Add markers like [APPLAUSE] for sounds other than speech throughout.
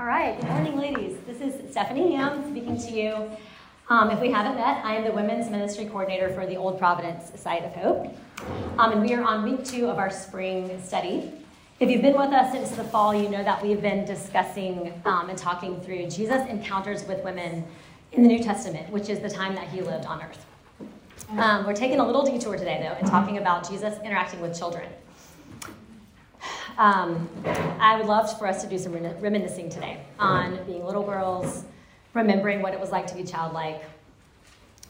All right, good morning, ladies. This is Stephanie Ham speaking to you. Um, if we haven't met, I am the Women's Ministry Coordinator for the Old Providence Site of Hope. Um, and we are on week two of our spring study. If you've been with us since the fall, you know that we've been discussing um, and talking through Jesus' encounters with women in the New Testament, which is the time that he lived on earth. Um, we're taking a little detour today, though, and talking about Jesus interacting with children. Um, I would love for us to do some reminiscing today on being little girls, remembering what it was like to be childlike.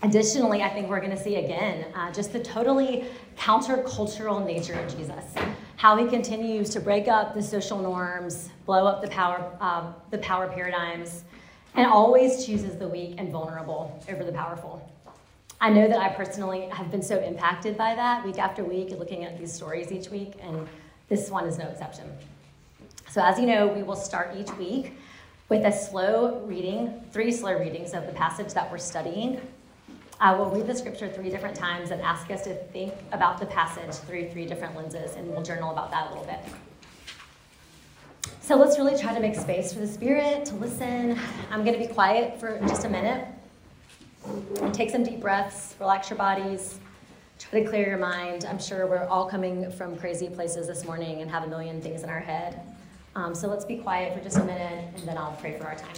Additionally, I think we're going to see again uh, just the totally countercultural nature of Jesus, how he continues to break up the social norms, blow up the power, uh, the power paradigms, and always chooses the weak and vulnerable over the powerful. I know that I personally have been so impacted by that week after week, looking at these stories each week, and this one is no exception. So, as you know, we will start each week with a slow reading, three slow readings of the passage that we're studying. I will read the scripture three different times and ask us to think about the passage through three different lenses, and we'll journal about that a little bit. So let's really try to make space for the Spirit to listen. I'm going to be quiet for just a minute. And take some deep breaths, relax your bodies. Try to clear your mind. I'm sure we're all coming from crazy places this morning and have a million things in our head. Um, so let's be quiet for just a minute, and then I'll pray for our time.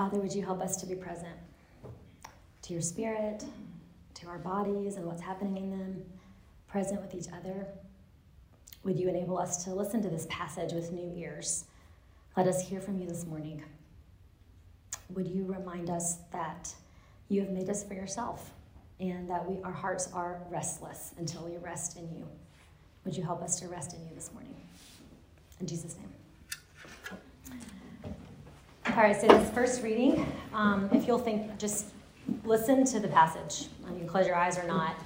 Father, would you help us to be present to your spirit, to our bodies and what's happening in them, present with each other? Would you enable us to listen to this passage with new ears? Let us hear from you this morning. Would you remind us that you have made us for yourself and that we, our hearts are restless until we rest in you? Would you help us to rest in you this morning? In Jesus' name. All right, so this first reading, um, if you'll think, just listen to the passage. You can close your eyes or not.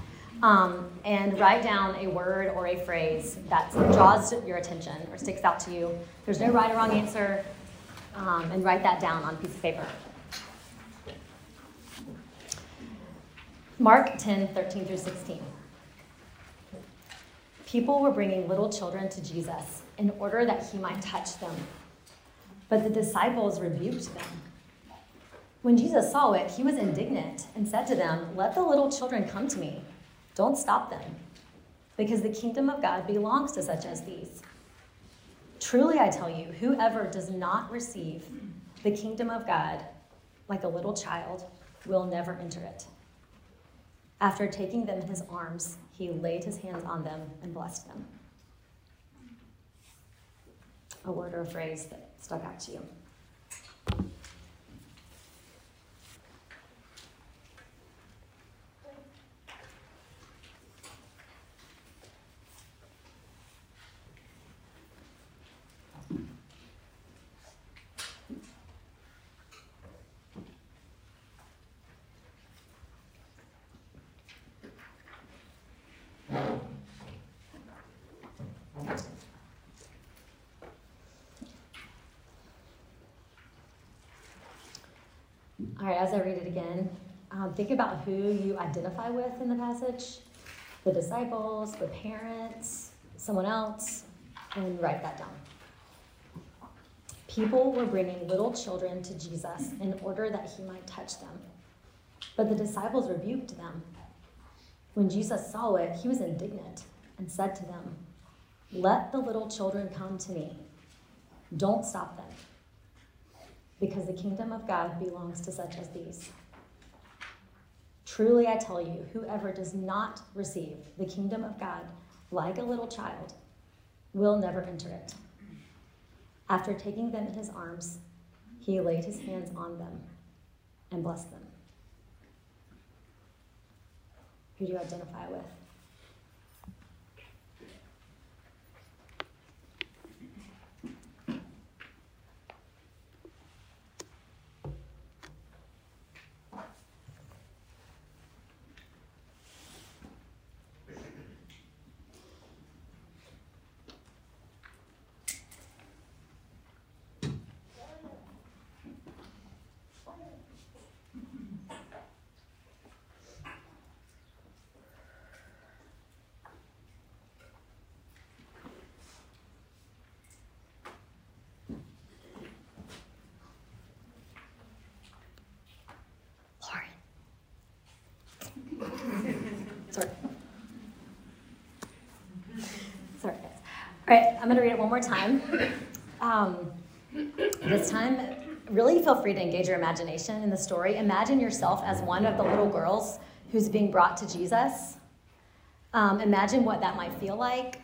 Um, and write down a word or a phrase that draws your attention or sticks out to you. There's no right or wrong answer, um, and write that down on a piece of paper. Mark 10 13 through 16. People were bringing little children to Jesus in order that he might touch them. But the disciples rebuked them. When Jesus saw it, he was indignant and said to them, Let the little children come to me. Don't stop them, because the kingdom of God belongs to such as these. Truly, I tell you, whoever does not receive the kingdom of God like a little child will never enter it. After taking them in his arms, he laid his hands on them and blessed them. A word or a phrase that stuck out to you. All right, as I read it again, um, think about who you identify with in the passage the disciples, the parents, someone else, and write that down. People were bringing little children to Jesus in order that he might touch them. But the disciples rebuked them. When Jesus saw it, he was indignant and said to them, Let the little children come to me. Don't stop them because the kingdom of God belongs to such as these. Truly, I tell you, whoever does not receive the kingdom of God like a little child will never enter it. After taking them in his arms, he laid his hands on them and blessed them. Who do you identify with? Sorry. Sorry, guys. All right, I'm going to read it one more time. Um, this time, really feel free to engage your imagination in the story. Imagine yourself as one of the little girls who's being brought to Jesus. Um, imagine what that might feel like.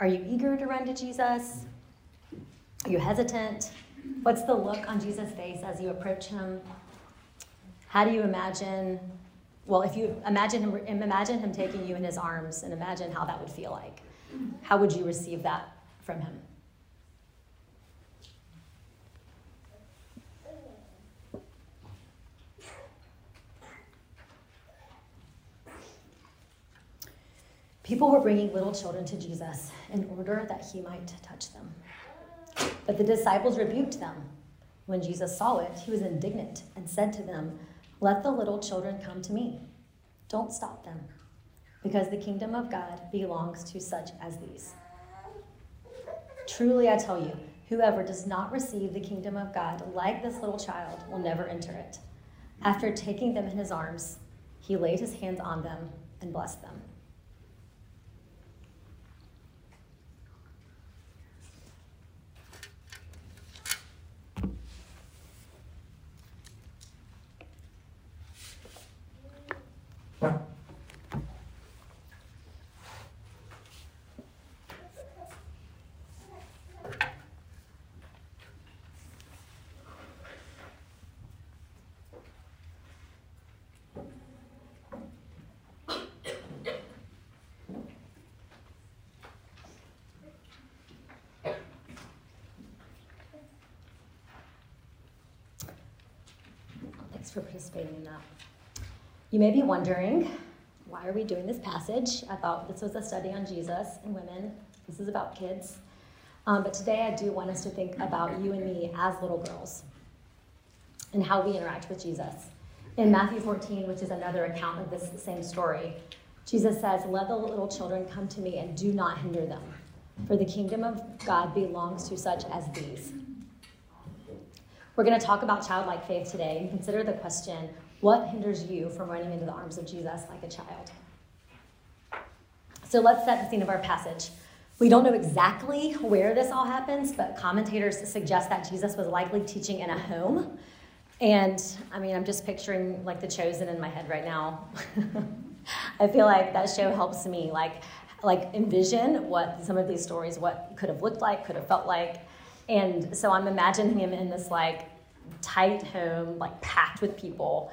Are you eager to run to Jesus? Are you hesitant? What's the look on Jesus' face as you approach him? How do you imagine well, if you imagine him, imagine him taking you in his arms and imagine how that would feel like. How would you receive that from him? People were bringing little children to Jesus in order that he might touch them. But the disciples rebuked them. When Jesus saw it, he was indignant and said to them, let the little children come to me. Don't stop them, because the kingdom of God belongs to such as these. Truly, I tell you, whoever does not receive the kingdom of God like this little child will never enter it. After taking them in his arms, he laid his hands on them and blessed them. Participating in that. You may be wondering, why are we doing this passage? I thought this was a study on Jesus and women. This is about kids. Um, but today I do want us to think about you and me as little girls and how we interact with Jesus. In Matthew 14, which is another account of this same story, Jesus says, Let the little children come to me and do not hinder them, for the kingdom of God belongs to such as these. We're going to talk about childlike faith today and consider the question what hinders you from running into the arms of Jesus like a child? So let's set the scene of our passage. We don't know exactly where this all happens, but commentators suggest that Jesus was likely teaching in a home. And I mean, I'm just picturing like the chosen in my head right now. [LAUGHS] I feel like that show helps me like like envision what some of these stories what could have looked like, could have felt like. And so I'm imagining him in this like tight home, like packed with people.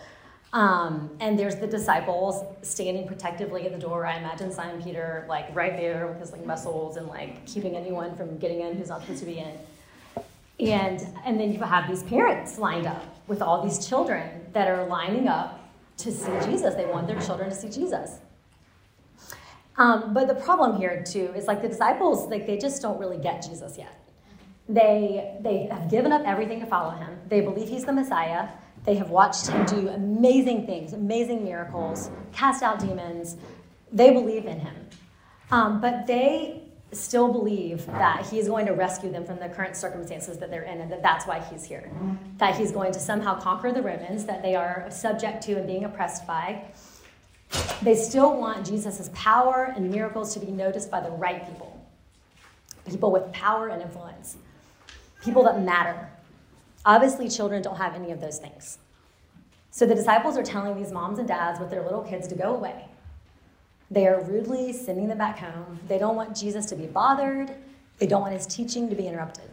Um, and there's the disciples standing protectively at the door. I imagine Simon Peter like right there with his like muscles and like keeping anyone from getting in who's not supposed to be in. And and then you have these parents lined up with all these children that are lining up to see Jesus. They want their children to see Jesus. Um, but the problem here too is like the disciples, like they just don't really get Jesus yet. They, they have given up everything to follow him. They believe he's the Messiah. They have watched him do amazing things, amazing miracles, cast out demons. They believe in him. Um, but they still believe that he's going to rescue them from the current circumstances that they're in and that that's why he's here. That he's going to somehow conquer the Romans that they are subject to and being oppressed by. They still want Jesus' power and miracles to be noticed by the right people, people with power and influence people that matter. Obviously, children don't have any of those things. So the disciples are telling these moms and dads with their little kids to go away. They are rudely sending them back home. They don't want Jesus to be bothered. They don't want his teaching to be interrupted.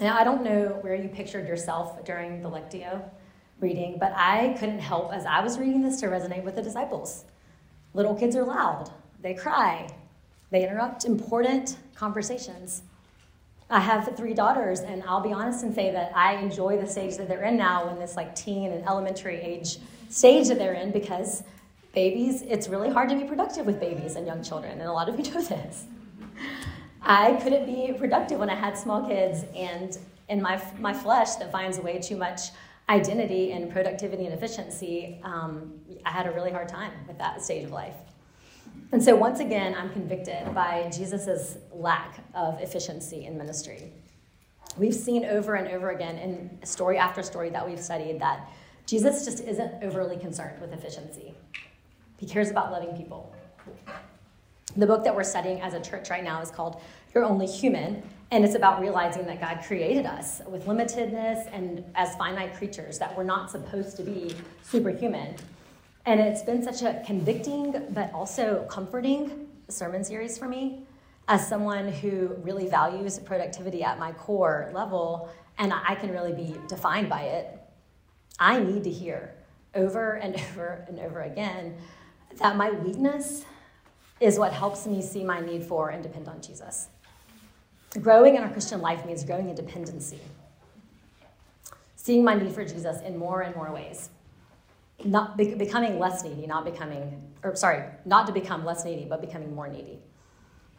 Now, I don't know where you pictured yourself during the Lectio reading, but I couldn't help as I was reading this to resonate with the disciples. Little kids are loud, they cry, they interrupt important conversations. I have three daughters, and I'll be honest and say that I enjoy the stage that they're in now in this like teen and elementary age stage that they're in because babies, it's really hard to be productive with babies and young children, and a lot of you [LAUGHS] know this. I couldn't be productive when I had small kids, and in my, my flesh that finds way too much identity and productivity and efficiency, um, I had a really hard time with that stage of life. And so, once again, I'm convicted by Jesus' lack of efficiency in ministry. We've seen over and over again in story after story that we've studied that Jesus just isn't overly concerned with efficiency. He cares about loving people. The book that we're studying as a church right now is called You're Only Human, and it's about realizing that God created us with limitedness and as finite creatures, that we're not supposed to be superhuman. And it's been such a convicting but also comforting sermon series for me as someone who really values productivity at my core level, and I can really be defined by it. I need to hear over and [LAUGHS] over and over again that my weakness is what helps me see my need for and depend on Jesus. Growing in our Christian life means growing in dependency, seeing my need for Jesus in more and more ways. Not be- becoming less needy, not becoming, or sorry, not to become less needy, but becoming more needy.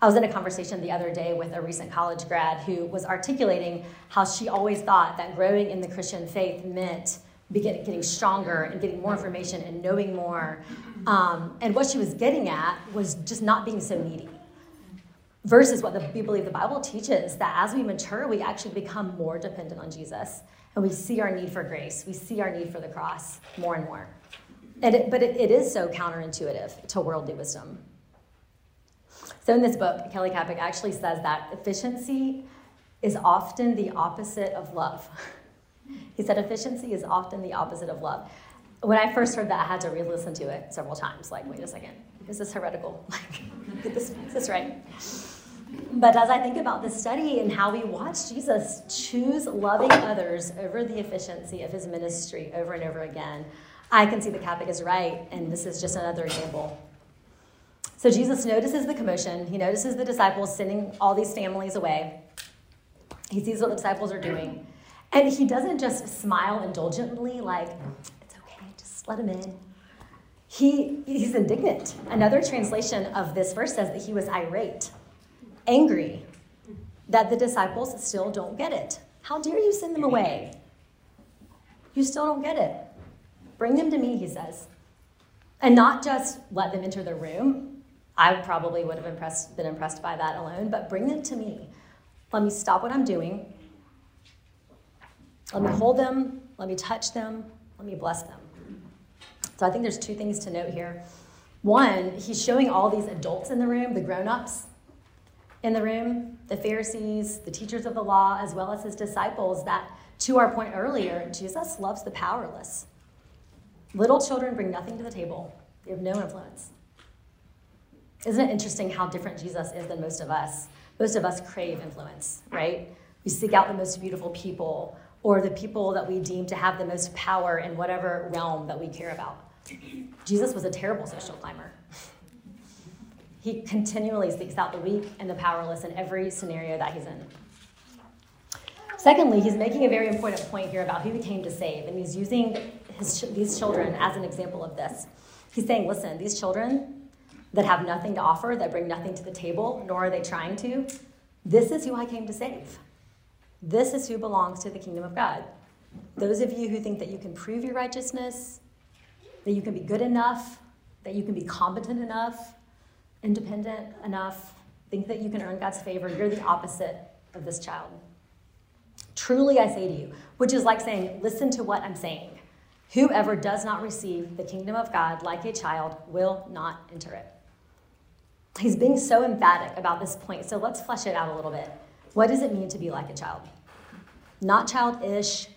I was in a conversation the other day with a recent college grad who was articulating how she always thought that growing in the Christian faith meant getting stronger and getting more information and knowing more. Um, and what she was getting at was just not being so needy versus what the, we believe the Bible teaches that as we mature, we actually become more dependent on Jesus. And we see our need for grace. We see our need for the cross more and more. And it, but it, it is so counterintuitive to worldly wisdom. So in this book, Kelly Kapic actually says that efficiency is often the opposite of love. [LAUGHS] he said efficiency is often the opposite of love. When I first heard that, I had to re-listen to it several times. Like, wait a second, is this heretical? [LAUGHS] Like, get this, is this right? But as I think about this study and how we watch Jesus choose loving others over the efficiency of his ministry over and over again, I can see the Kapic is right, and this is just another example. So Jesus notices the commotion. He notices the disciples sending all these families away. He sees what the disciples are doing. And he doesn't just smile indulgently, like, it's okay, just let him in. He, he's indignant. Another translation of this verse says that he was irate angry that the disciples still don't get it. How dare you send them away? You still don't get it. Bring them to me, he says. And not just let them enter the room. I probably would have impressed, been impressed by that alone, but bring them to me. Let me stop what I'm doing. Let me hold them. Let me touch them. Let me bless them. So I think there's two things to note here. One, he's showing all these adults in the room, the grown ups, in the room, the Pharisees, the teachers of the law, as well as his disciples, that to our point earlier, Jesus loves the powerless. Little children bring nothing to the table, they have no influence. Isn't it interesting how different Jesus is than most of us? Most of us crave influence, right? We seek out the most beautiful people or the people that we deem to have the most power in whatever realm that we care about. Jesus was a terrible social climber. He continually seeks out the weak and the powerless in every scenario that he's in. Secondly, he's making a very important point here about who he came to save, and he's using his, these children as an example of this. He's saying, listen, these children that have nothing to offer, that bring nothing to the table, nor are they trying to, this is who I came to save. This is who belongs to the kingdom of God. Those of you who think that you can prove your righteousness, that you can be good enough, that you can be competent enough, independent enough, think that you can earn God's favor, you're the opposite of this child. Truly, I say to you, which is like saying, listen to what I'm saying. Whoever does not receive the kingdom of God like a child will not enter it. He's being so emphatic about this point, so let's flesh it out a little bit. What does it mean to be like a child? Not childish,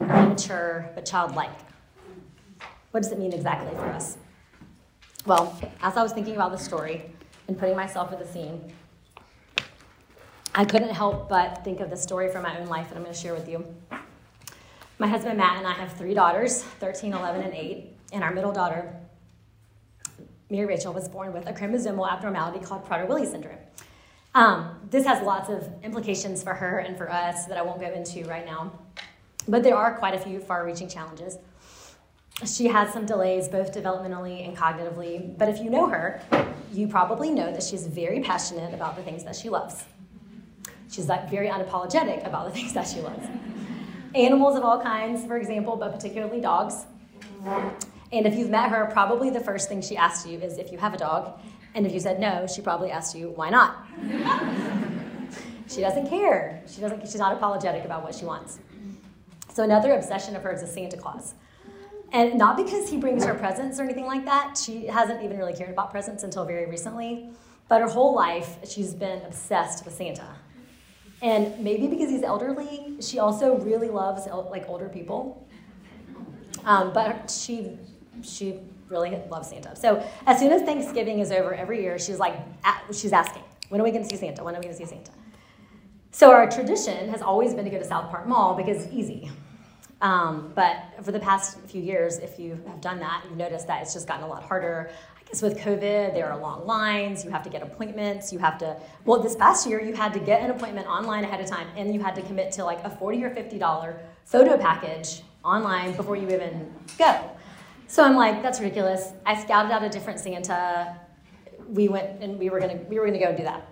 immature, but childlike. What does it mean exactly for us? Well, as I was thinking about the story and putting myself in the scene, I couldn't help but think of the story from my own life that I'm going to share with you. My husband Matt and I have three daughters 13, 11, and 8. And our middle daughter, Mary Rachel, was born with a chromosomal abnormality called Prader-Willi syndrome. Um, this has lots of implications for her and for us that I won't go into right now. But there are quite a few far reaching challenges. She has some delays, both developmentally and cognitively. But if you know her, you probably know that she's very passionate about the things that she loves. She's like very unapologetic about the things that she loves. Animals of all kinds, for example, but particularly dogs. And if you've met her, probably the first thing she asks you is if you have a dog. And if you said no, she probably asked you, why not? she doesn't care. She doesn't, she's not apologetic about what she wants. So another obsession of hers is Santa Claus. And not because he brings her presents or anything like that. She hasn't even really cared about presents until very recently. But her whole life, she's been obsessed with Santa. And maybe because he's elderly, she also really loves like older people. Um, but she she really loves Santa. So as soon as Thanksgiving is over every year, she's like, she's asking, when are we going to see Santa? When are we going to see Santa? So our tradition has always been to go to South Park Mall because it's easy. Um, but for the past few years, if you have done that, you've noticed that it's just gotten a lot harder. I guess with COVID, there are long lines. You have to get appointments. You have to. Well, this past year, you had to get an appointment online ahead of time, and you had to commit to like a forty or fifty dollar photo package online before you even go. So I'm like, that's ridiculous. I scouted out a different Santa. We went and we were gonna we were gonna go and do that.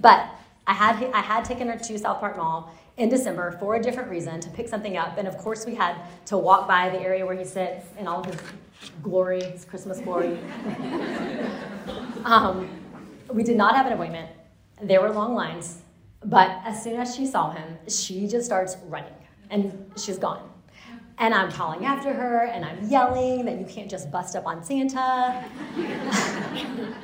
But I had I had taken her to South Park Mall in December for a different reason to pick something up, and of course we had to walk by the area where he sits in all his glory, his Christmas glory. [LAUGHS] um, we did not have an appointment. There were long lines, but as soon as she saw him, she just starts running, and she's gone. And I'm calling after her and I'm yelling that you can't just bust up on Santa. [LAUGHS]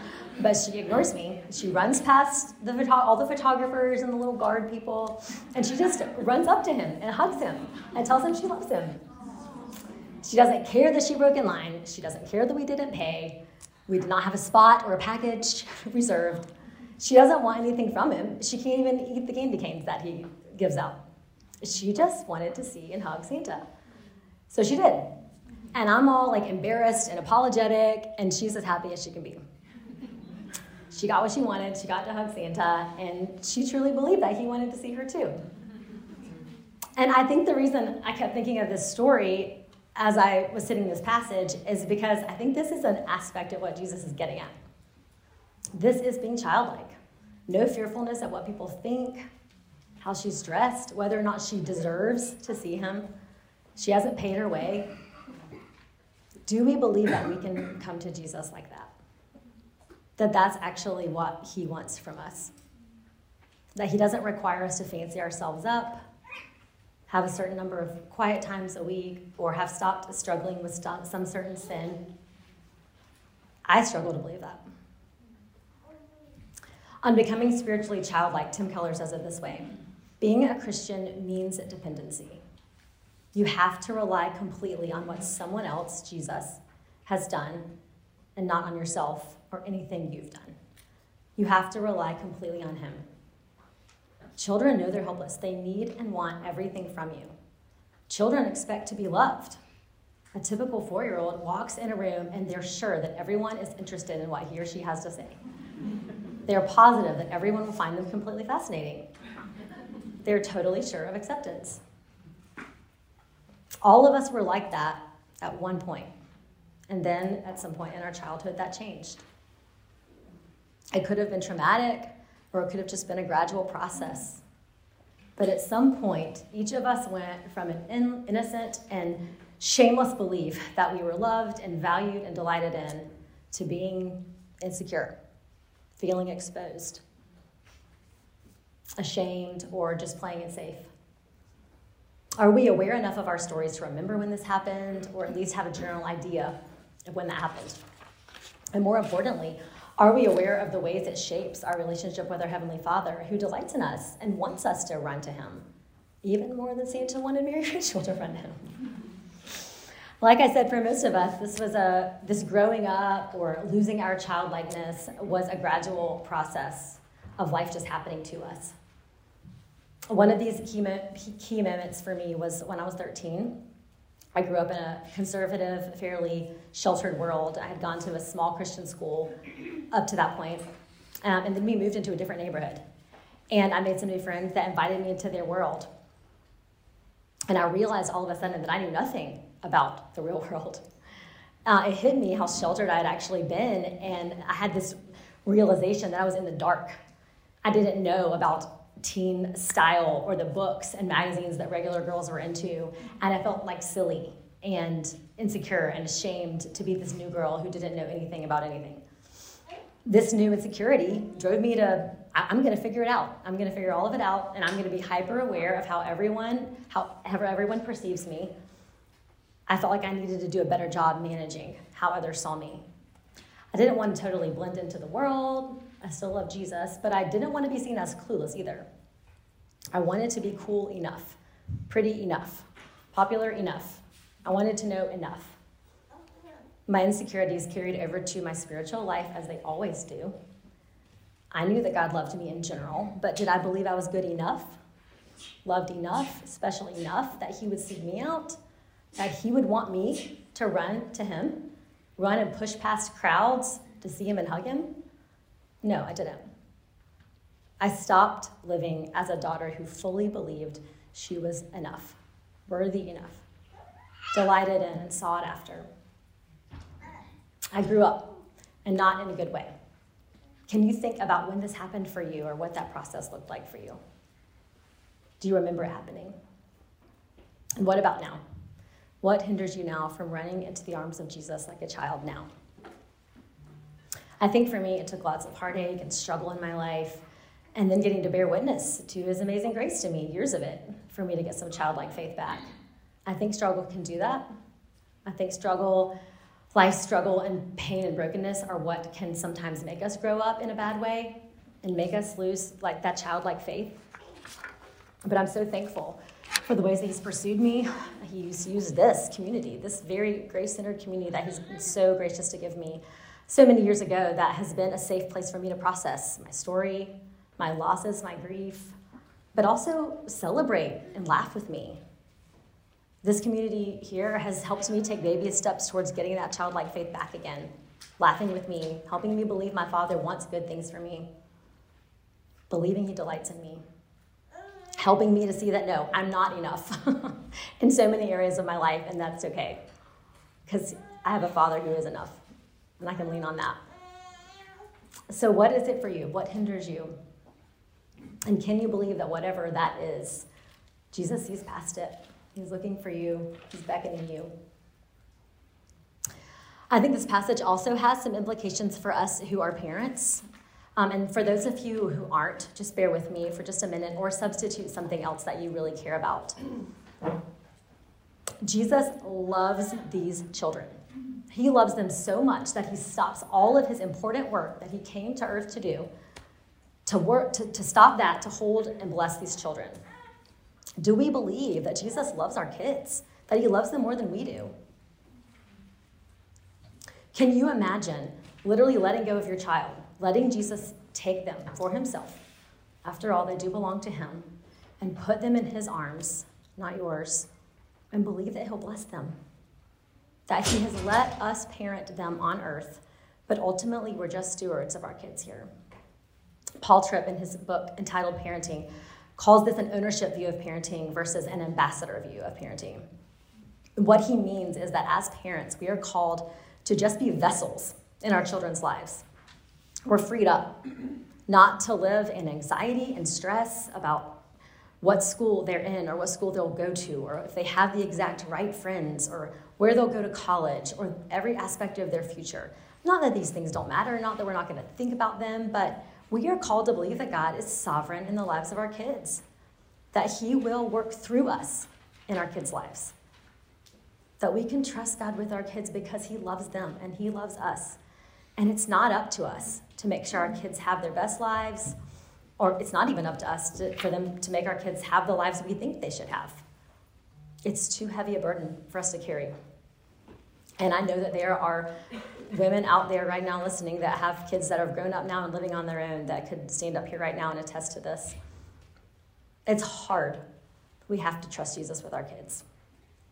but she ignores me. She runs past the all the photographers and the little guard people, and she just runs up to him and hugs him and tells him she loves him. She doesn't care that she broke in line. She doesn't care that we didn't pay. We did not have a spot or a package [LAUGHS] reserved. She doesn't want anything from him. She can't even eat the candy canes that he gives out. She just wanted to see and hug Santa. So she did. And I'm all like embarrassed and apologetic, and she's as happy as she can be. She got what she wanted, she got to hug Santa, and she truly believed that he wanted to see her too. And I think the reason I kept thinking of this story as I was sitting in this passage is because I think this is an aspect of what Jesus is getting at. This is being childlike. No fearfulness at what people think, how she's dressed, whether or not she deserves to see him she hasn't paid her way. Do we believe that we can come to Jesus like that? That that's actually what he wants from us? That he doesn't require us to fancy ourselves up, have a certain number of quiet times a week, or have stopped struggling with some certain sin. I struggle to believe that. On becoming spiritually childlike, Tim Keller says it this way Being a Christian means dependency. You have to rely completely on what someone else, Jesus, has done and not on yourself or anything you've done. You have to rely completely on Him. Children know they're helpless. They need and want everything from you. Children expect to be loved. A typical four year old walks in a room and they're sure that everyone is interested in what he or she has to say. They're positive that everyone will find them completely fascinating. They're totally sure of acceptance. All of us were like that at one point. And then at some point in our childhood, that changed. It could have been traumatic, or it could have just been a gradual process. But at some point, each of us went from an in- innocent and shameless belief that we were loved and valued and delighted in to being insecure, feeling exposed, ashamed, or just playing it safe. Are we aware enough of our stories to remember when this happened, or at least have a general idea when that happened? And more importantly, are we aware of the ways it shapes our relationship with our Heavenly Father, who delights in us and wants us to run to Him even more than Santa wanted Mary [LAUGHS] Rachel to run to him. Like I said, for most of us, this was a this growing up or losing our childlikeness was a gradual process of life just happening to us. One of these key, key moments for me was when I was 13. I grew up in a conservative, fairly sheltered world. I had gone to a small Christian school up to that point, um, and then we moved into a different neighborhood. And I made some new friends that invited me into their world. And I realized all of a sudden that I knew nothing about the real [LAUGHS] world. Uh, it hit me how sheltered I had actually been, and I had this realization that I was in the dark. I didn't know about teen style or the books and magazines that regular girls were into, and I felt like silly and insecure and ashamed to be this new girl who didn't know anything about anything. This new insecurity drove me to I'm going to figure it out. I'm going to figure all of it out, and I'm going to be hyper aware of how everyone, how everyone perceives me. I felt like I needed to do a better job managing how others saw me. I didn't want to totally blend into the world. I still love Jesus, but I didn't want to be seen as clueless either. I wanted to be cool enough, pretty enough, popular enough. I wanted to know enough. My insecurities carried over to my spiritual life as they always do. I knew that God loved me in general, but did I believe I was good enough, loved enough, special enough that He would seek me out, that He would want me to run to Him, run and push past crowds to see Him and hug Him? No, I didn't. I stopped living as a daughter who fully believed she was enough, worthy enough, delighted in and sought after. I grew up, and not in a good way. Can you think about when this happened for you or what that process looked like for you? Do you remember it happening? And what about now? What hinders you now from running into the arms of Jesus like a child now? I think for me, it took lots of heartache and struggle in my life, and then getting to bear witness to his amazing grace to me, years of it, for me to get some childlike faith back. I think struggle can do that. I think struggle life struggle and pain and brokenness are what can sometimes make us grow up in a bad way and make us lose like that childlike faith. But I'm so thankful for the ways that he's pursued me. He's used this community, this very grace centered community that he's been so gracious to give me so many years ago that has been a safe place for me to process my story, my losses, my grief, but also celebrate and laugh with me this community here has helped me take baby steps towards getting that childlike faith back again, laughing with me, helping me believe my Father wants good things for me, believing He delights in me, helping me to see that no, I'm not enough [LAUGHS] in so many areas of my life, and that's okay because I have a Father who is enough, and I can lean on that. So, what is it for you? What hinders you? And can you believe that whatever that is, Jesus sees past it? He's looking for you, He's beckoning you. I think this passage also has some implications for us who are parents. Um, and for those of you who aren't, just bear with me for just a minute or substitute something else that you really care about. [CLEARS THROAT] Jesus loves these children. He loves them so much that he stops all of his important work that he came to earth to do to work to, to stop that to hold and bless these children. Do we believe that Jesus loves our kids, that he loves them more than we do? Can you imagine literally letting go of your child, letting Jesus take them for himself? After all, they do belong to him, and put them in his arms, not yours, and believe that he'll bless them. That he has let us parent them on earth, but ultimately we're just stewards of our kids here. Paul Tripp, in his book entitled Parenting, calls this an ownership view of parenting versus an ambassador view of parenting. What he means is that as parents, we are called to just be vessels in our children's lives. We're freed up not to live in anxiety and stress about what school they're in or what school they'll go to or if they have the exact right friends or where they'll go to college or every aspect of their future. Not that these things don't matter, not that we're not going to think about them, but we are called to believe that God is sovereign in the lives of our kids, that He will work through us in our kids' lives, that we can trust God with our kids because He loves them and He loves us. And it's not up to us to make sure our kids have their best lives or it's not even up to us to, for them to make our kids have the lives we think they should have. It's too heavy a burden for us to carry. And I know that there are women out there right now listening that have kids that have grown up now and living on their own that could stand up here right now and attest to this. It's hard. We have to trust Jesus with our kids.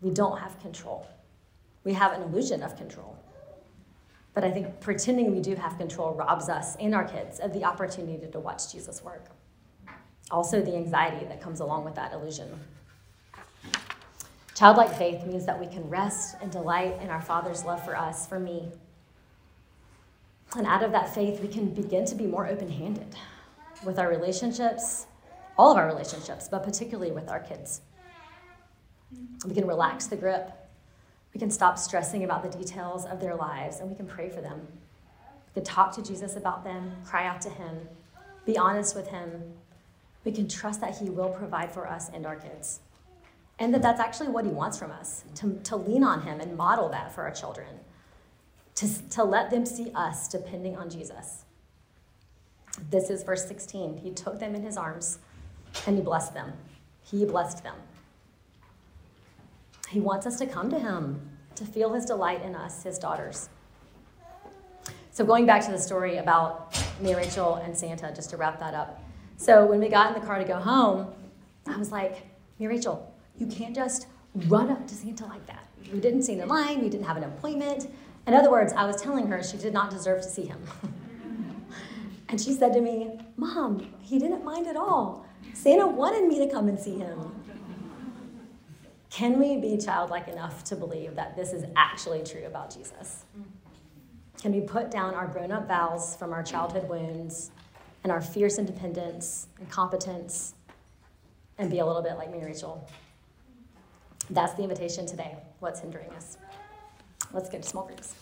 We don't have control. We have an illusion of control. But I think pretending we do have control robs us and our kids of the opportunity to watch Jesus work. Also, the anxiety that comes along with that illusion. Childlike faith means that we can rest and delight in our Father's love for us, for me. And out of that faith, we can begin to be more open handed with our relationships, all of our relationships, but particularly with our kids. We can relax the grip. We can stop stressing about the details of their lives, and we can pray for them. We can talk to Jesus about them, cry out to Him, be honest with Him. We can trust that He will provide for us and our kids and that that's actually what he wants from us to, to lean on him and model that for our children, to, to let them see us depending on Jesus. This is verse 16. He took them in his arms and he blessed them. He blessed them. He wants us to come to him, to feel his delight in us, his daughters. So, going back to the story about Mary, Rachel, and Santa, just to wrap that up. So, when we got in the car to go home, I was like, Mary, Rachel, you can't just run up to Santa like that. We didn't stand in line, we didn't have an appointment. In other words, I was telling her she did not deserve to see him. [LAUGHS] and she said to me, Mom, he didn't mind at all. Santa wanted me to come and see him. Can we be childlike enough to believe that this is actually true about Jesus? Can we put down our grown up vows from our childhood wounds and our fierce independence and competence and be a little bit like Mary, Rachel? That's the invitation today. What's hindering us? Let's go to small groups.